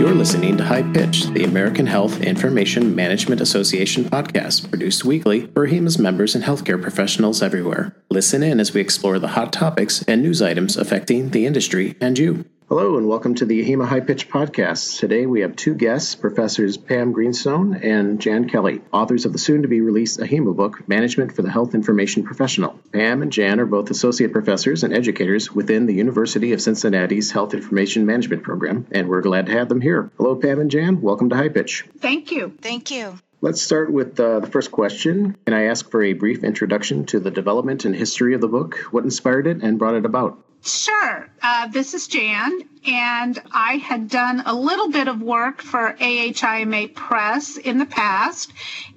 You're listening to High Pitch, the American Health Information Management Association podcast, produced weekly for AHIMA's members and healthcare professionals everywhere. Listen in as we explore the hot topics and news items affecting the industry and you. Hello, and welcome to the AHIMA High Pitch Podcast. Today we have two guests, Professors Pam Greenstone and Jan Kelly, authors of the soon to be released AHIMA book, Management for the Health Information Professional. Pam and Jan are both associate professors and educators within the University of Cincinnati's Health Information Management Program, and we're glad to have them here. Hello, Pam and Jan. Welcome to High Pitch. Thank you. Thank you. Let's start with uh, the first question. Can I ask for a brief introduction to the development and history of the book? What inspired it and brought it about? Sure. Uh, this is Jan, and I had done a little bit of work for AHIMA Press in the past,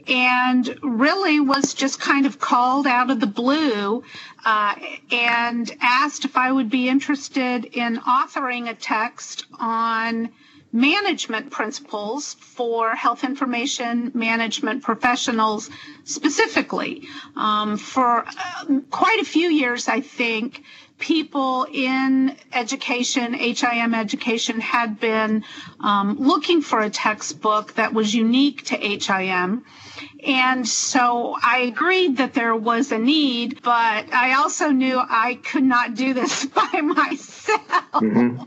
and really was just kind of called out of the blue uh, and asked if I would be interested in authoring a text on management principles for health information management professionals specifically. Um, for uh, quite a few years, I think people in education, HIM education, had been um, looking for a textbook that was unique to HIM. And so I agreed that there was a need, but I also knew I could not do this by myself. Mm-hmm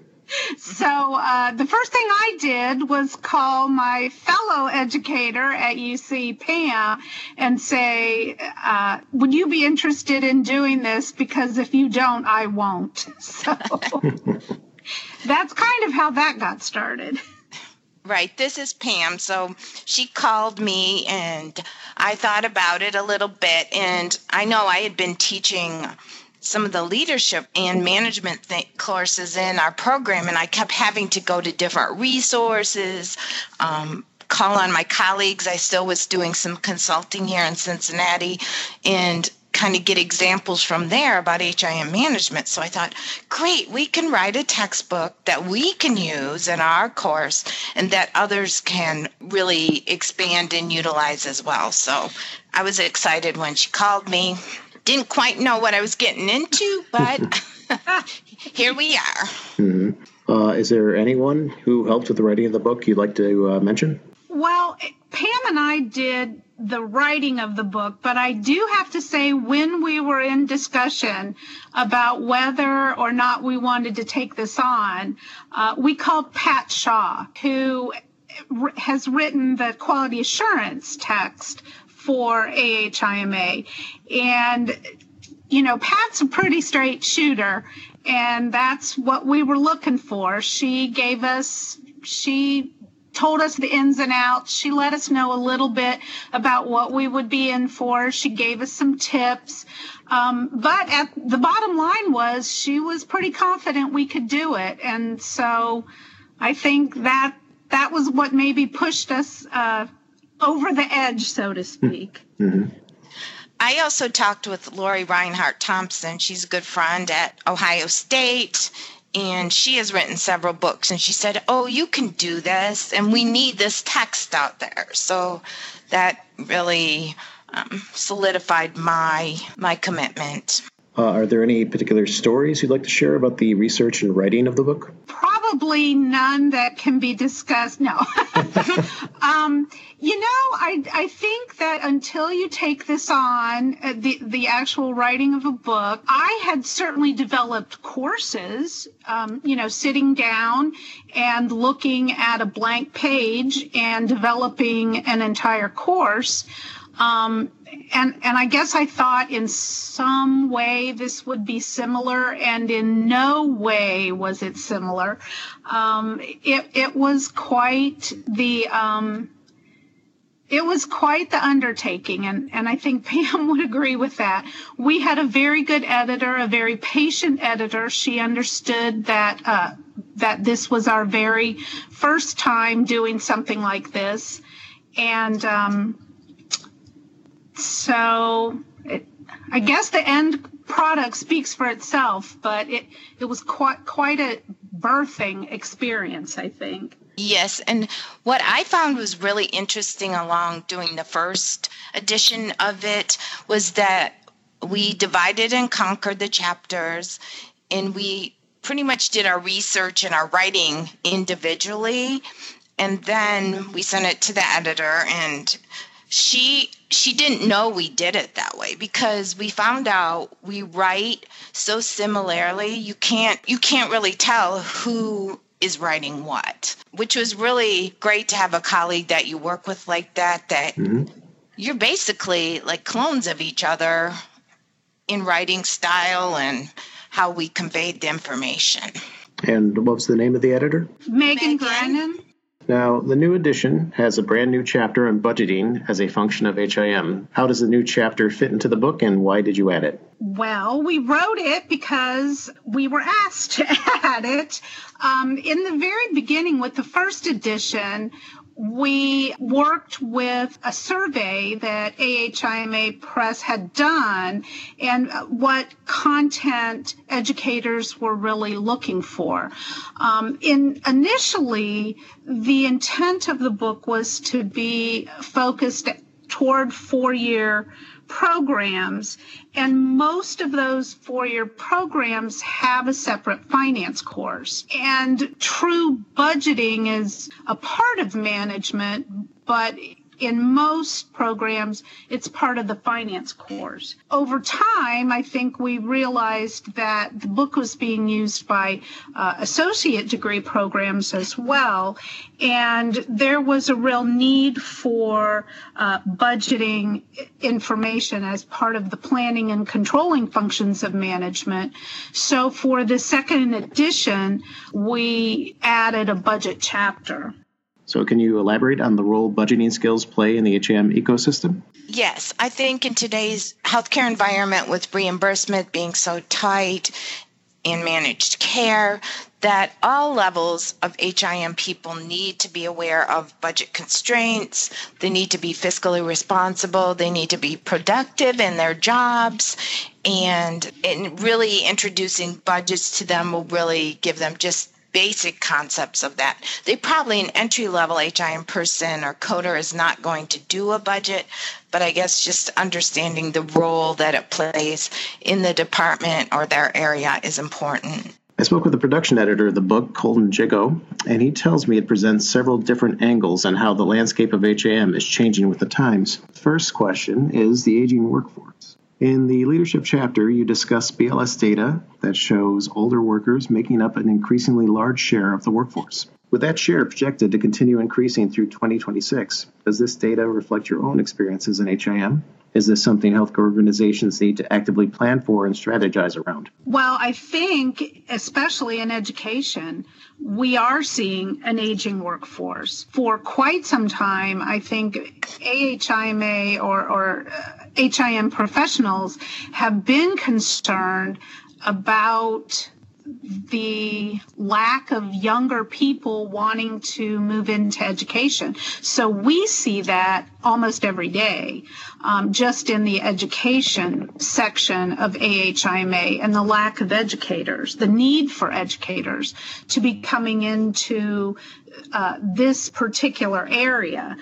so uh, the first thing I did was call my fellow educator at UC Pam and say, uh, "Would you be interested in doing this? Because if you don't, I won't." So that's kind of how that got started. Right. This is Pam. So she called me and I thought about it a little bit. And I know I had been teaching some of the leadership and management th- courses in our program, and I kept having to go to different resources, um, call on my colleagues. I still was doing some consulting here in Cincinnati, and kind of get examples from there about HIM management. So I thought, great, we can write a textbook that we can use in our course and that others can really expand and utilize as well. So I was excited when she called me didn't quite know what I was getting into, but here we are. Mm-hmm. Uh, is there anyone who helped with the writing of the book you'd like to uh, mention? Well, Pam and I did the writing of the book, but I do have to say, when we were in discussion about whether or not we wanted to take this on, uh, we called Pat Shaw, who has written the quality assurance text for AHIMA. And, you know, Pat's a pretty straight shooter, and that's what we were looking for. She gave us, she told us the ins and outs. She let us know a little bit about what we would be in for. She gave us some tips. Um, but at the bottom line was she was pretty confident we could do it. And so I think that that was what maybe pushed us uh, over the edge, so to speak. Mm-hmm. I also talked with Laurie Rinehart-Thompson. She's a good friend at Ohio State, and she has written several books. And she said, Oh, you can do this, and we need this text out there. So that really um, solidified my my commitment. Uh, are there any particular stories you'd like to share about the research and writing of the book? Probably none that can be discussed. No. um, you know, I, I think that until you take this on, uh, the, the actual writing of a book, I had certainly developed courses, um, you know, sitting down and looking at a blank page and developing an entire course. Um, and and I guess I thought in some way this would be similar, and in no way was it similar. Um, it it was quite the um, it was quite the undertaking, and, and I think Pam would agree with that. We had a very good editor, a very patient editor. She understood that uh, that this was our very first time doing something like this, and um, so it, I guess the end product speaks for itself, but it, it was quite, quite a birthing experience, I think. Yes, and what I found was really interesting along doing the first edition of it was that we divided and conquered the chapters and we pretty much did our research and our writing individually and then we sent it to the editor and she she didn't know we did it that way because we found out we write so similarly you can't you can't really tell who is writing what which was really great to have a colleague that you work with like that that mm-hmm. you're basically like clones of each other in writing style and how we conveyed the information. And what was the name of the editor? Megan grennan now, the new edition has a brand new chapter on budgeting as a function of HIM. How does the new chapter fit into the book and why did you add it? Well, we wrote it because we were asked to add it. Um, in the very beginning, with the first edition, we worked with a survey that AHIMA Press had done and what content educators were really looking for. Um, in initially, the intent of the book was to be focused toward four-year programs, and most of those four year programs have a separate finance course. And true budgeting is a part of management, but in most programs, it's part of the finance course. Over time, I think we realized that the book was being used by uh, associate degree programs as well, and there was a real need for uh, budgeting information as part of the planning and controlling functions of management. So for the second edition, we added a budget chapter. So, can you elaborate on the role budgeting skills play in the HIM ecosystem? Yes, I think in today's healthcare environment with reimbursement being so tight in managed care, that all levels of HIM people need to be aware of budget constraints. They need to be fiscally responsible. They need to be productive in their jobs. And, and really introducing budgets to them will really give them just basic concepts of that. They probably an entry level HIM person or coder is not going to do a budget, but I guess just understanding the role that it plays in the department or their area is important. I spoke with the production editor of the book, Colton Jigo, and he tells me it presents several different angles on how the landscape of HIM is changing with the times. First question is the aging workforce. In the leadership chapter, you discuss BLS data that shows older workers making up an increasingly large share of the workforce. With that share projected to continue increasing through 2026, does this data reflect your own experiences in HIM? Is this something healthcare organizations need to actively plan for and strategize around? Well, I think, especially in education, we are seeing an aging workforce. For quite some time, I think AHIMA or, or uh, HIM professionals have been concerned about the lack of younger people wanting to move into education. So we see that almost every day, um, just in the education section of AHIMA and the lack of educators, the need for educators to be coming into uh, this particular area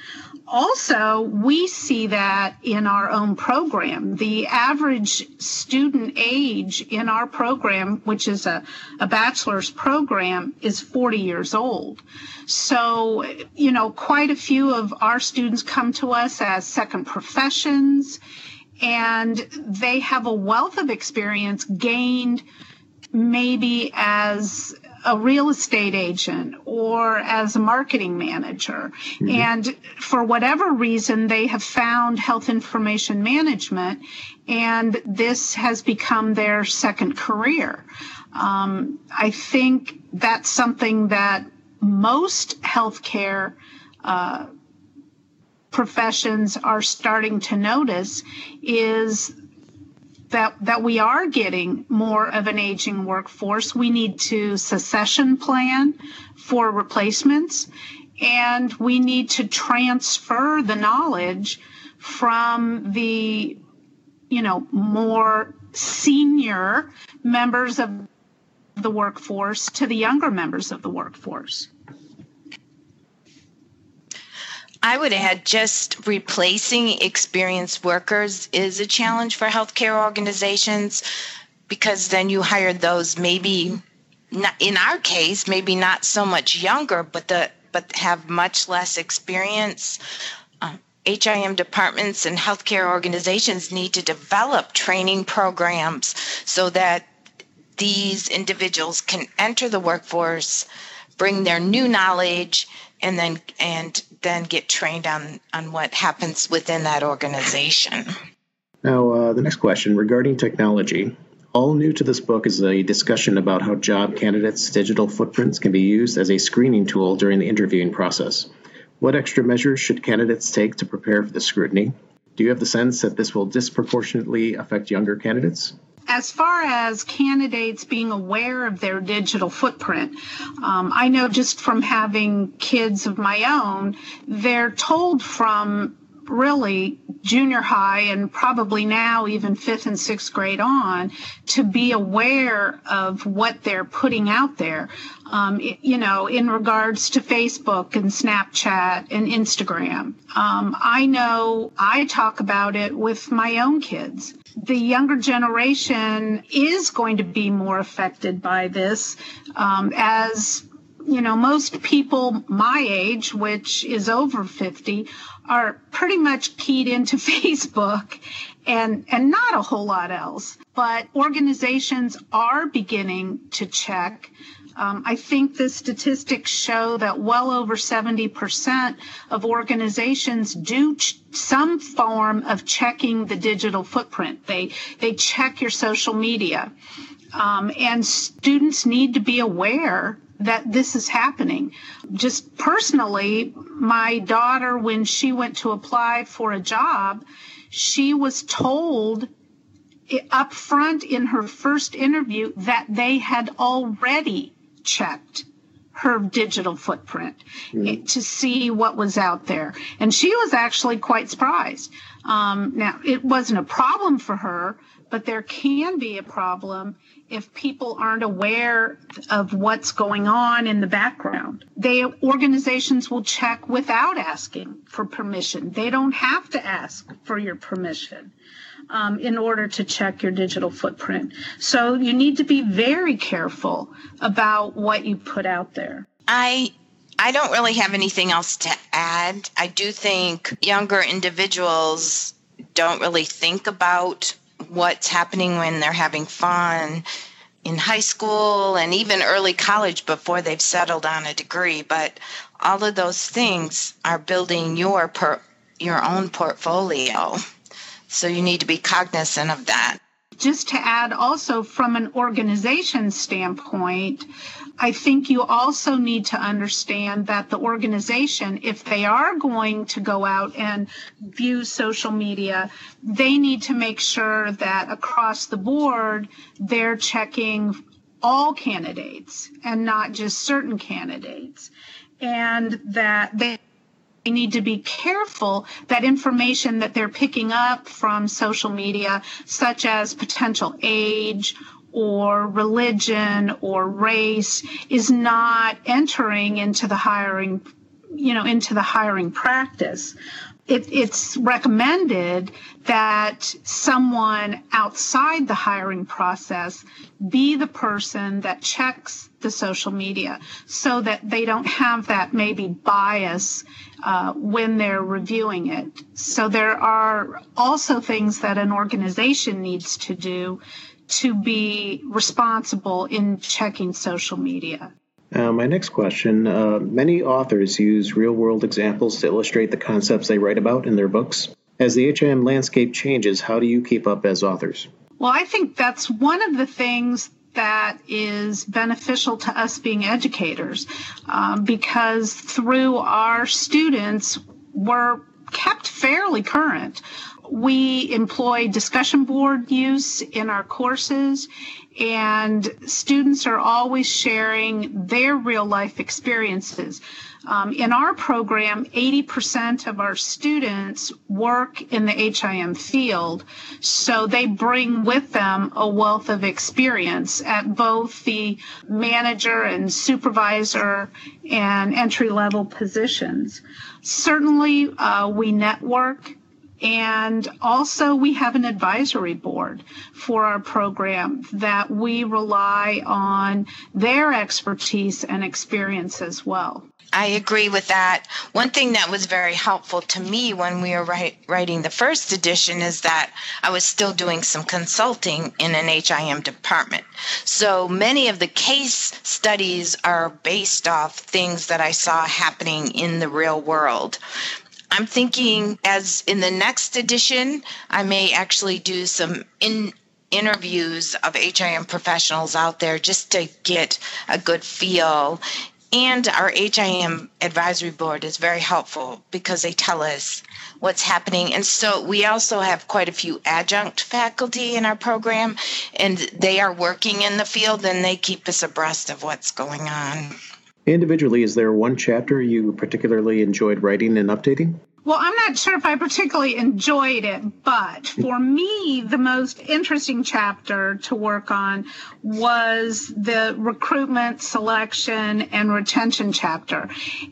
also, we see that in our own program. The average student age in our program, which is a, a bachelor's program, is 40 years old. So, you know, quite a few of our students come to us as second professions, and they have a wealth of experience gained maybe as a real estate agent or as a marketing manager. Mm-hmm. And for whatever reason, they have found health information management, and this has become their second career. Um, I think that's something that most healthcare uh, professions are starting to notice is that, that we are getting more of an aging workforce. We need to succession plan for replacements, and we need to transfer the knowledge from the, you know, more senior members of the workforce to the younger members of the workforce. I would add just replacing experienced workers is a challenge for healthcare organizations because then you hire those maybe in our case, maybe not so much younger, but the but have much less experience. Um, HIM departments and healthcare organizations need to develop training programs so that these individuals can enter the workforce, bring their new knowledge, and then and then get trained on on what happens within that organization. Now, uh, the next question regarding technology. All new to this book is a discussion about how job candidates' digital footprints can be used as a screening tool during the interviewing process. What extra measures should candidates take to prepare for the scrutiny? Do you have the sense that this will disproportionately affect younger candidates? As far as candidates being aware of their digital footprint, um, I know just from having kids of my own, they're told from really junior high and probably now even fifth and sixth grade on to be aware of what they're putting out there. Um, you know, in regards to Facebook and Snapchat and Instagram. Um, I know I talk about it with my own kids. The younger generation is going to be more affected by this um, as you know, most people my age, which is over 50, are pretty much keyed into Facebook and, and not a whole lot else. But organizations are beginning to check. Um, I think the statistics show that well over 70% of organizations do ch- some form of checking the digital footprint. They, they check your social media. Um, and students need to be aware that this is happening. Just personally, my daughter, when she went to apply for a job, she was told up front in her first interview that they had already checked her digital footprint mm. to see what was out there. And she was actually quite surprised. Um, now, it wasn't a problem for her, but there can be a problem if people aren't aware of what's going on in the background. They organizations will check without asking for permission. They don't have to ask for your permission. Um, in order to check your digital footprint. So you need to be very careful about what you put out there. I I don't really have anything else to add. I do think younger individuals don't really think about what's happening when they're having fun in high school and even early college before they've settled on a degree but all of those things are building your per, your own portfolio so you need to be cognizant of that just to add also from an organization standpoint I think you also need to understand that the organization, if they are going to go out and view social media, they need to make sure that across the board they're checking all candidates and not just certain candidates. And that they need to be careful that information that they're picking up from social media, such as potential age or religion or race is not entering into the hiring you know into the hiring practice. It, it's recommended that someone outside the hiring process be the person that checks the social media so that they don't have that maybe bias uh, when they're reviewing it. So there are also things that an organization needs to do to be responsible in checking social media. Uh, my next question uh, many authors use real world examples to illustrate the concepts they write about in their books. As the HIM landscape changes, how do you keep up as authors? Well, I think that's one of the things that is beneficial to us being educators um, because through our students, we're kept fairly current we employ discussion board use in our courses, and students are always sharing their real life experiences. Um, in our program, 80% of our students work in the HIM field, so they bring with them a wealth of experience at both the manager and supervisor and entry level positions. Certainly, uh, we network And also, we have an advisory board for our program that we rely on their expertise and experience as well. I agree with that. One thing that was very helpful to me when we were write, writing the first edition is that I was still doing some consulting in an HIM department. So many of the case studies are based off things that I saw happening in the real world. I'm thinking as in the next edition, I may actually do some in interviews of HIM professionals out there just to get a good feel and our HIM advisory board is very helpful because they tell us what's happening. And so we also have quite a few adjunct faculty in our program, and they are working in the field and they keep us abreast of what's going on. Individually, is there one chapter you particularly enjoyed writing and updating? Well, I'm not sure if I particularly enjoyed it, but for me, the most interesting chapter to work on was the recruitment, selection, and retention chapter.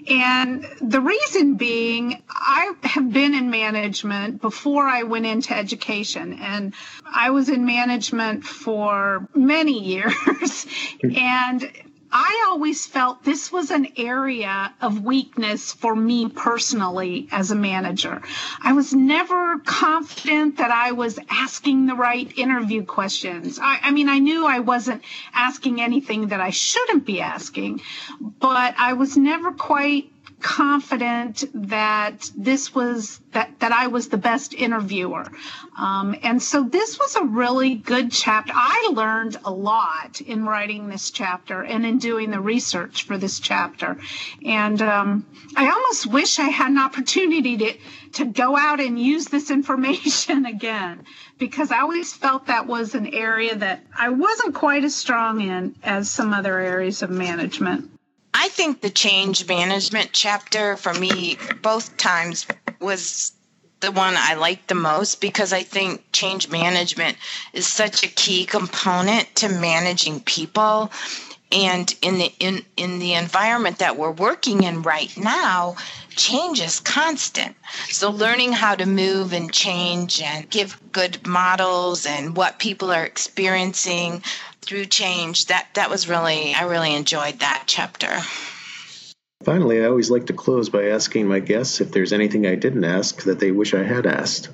And the reason being, I have been in management before I went into education, and I was in management for many years. Mm-hmm. and I always felt this was an area of weakness for me personally as a manager. I was never confident that I was asking the right interview questions. I, I, mean, I knew I wasn't asking anything that I shouldn't be asking, but I was never quite confident that this was that that I was the best interviewer, um, and so this was a really good chapter. I learned a lot in writing this chapter and in doing the research for this chapter, and um, I almost wish I had an opportunity to to go out and use this information again because I always felt that was an area that I wasn't quite as strong in as some other areas of management. I think the change management chapter for me both times was the one I liked the most because I think change management is such a key component to managing people. And in the in, in the environment that we're working in right now, change is constant. So learning how to move and change and give good models and what people are experiencing through change that that was really i really enjoyed that chapter. Finally i always like to close by asking my guests if there's anything i didn't ask that they wish i had asked.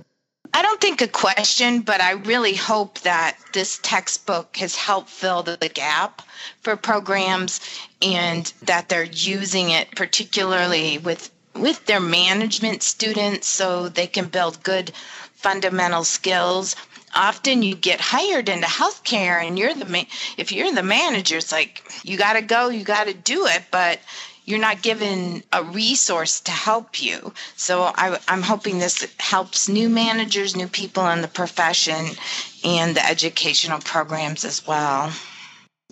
I don't think a question, but I really hope that this textbook has helped fill the gap for programs and that they're using it particularly with with their management students so they can build good fundamental skills often you get hired into healthcare and you're the ma- if you're the manager it's like you got to go you got to do it but you're not given a resource to help you. So I, i'm hoping this helps new managers new people in the profession and the educational programs as well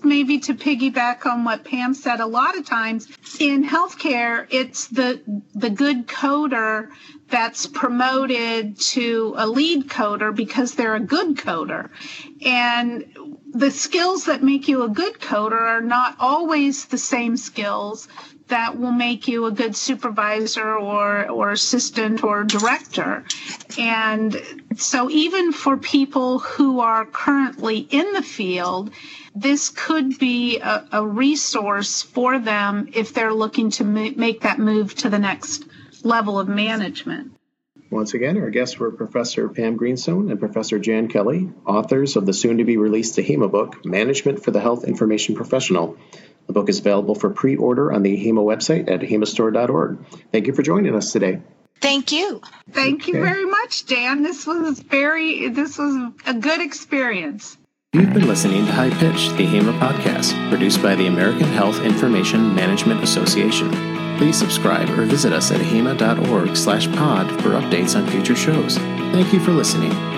maybe to piggyback on what Pam said, a lot of times in healthcare, it's the the good coder that's promoted to a lead coder because they're a good coder. And the skills that make you a good coder are not always the same skills that will make you a good supervisor or, or assistant or director. And so even for people who are currently in the field, this could be a, a resource for them if they're looking to make that move to the next level of management. Once again, our guests were Professor Pam Greenstone and Professor Jan Kelly, authors of the soon to be released AHIMA book, Management for the Health Information Professional. The book is available for pre order on the AHIMA website at ahimastore.org. Thank you for joining us today. Thank you. Thank okay. you very much, Dan. This was very, this was a good experience. You've been listening to High Pitch, the AHIMA podcast, produced by the American Health Information Management Association. Please subscribe or visit us at ahima.org slash pod for updates on future shows. Thank you for listening.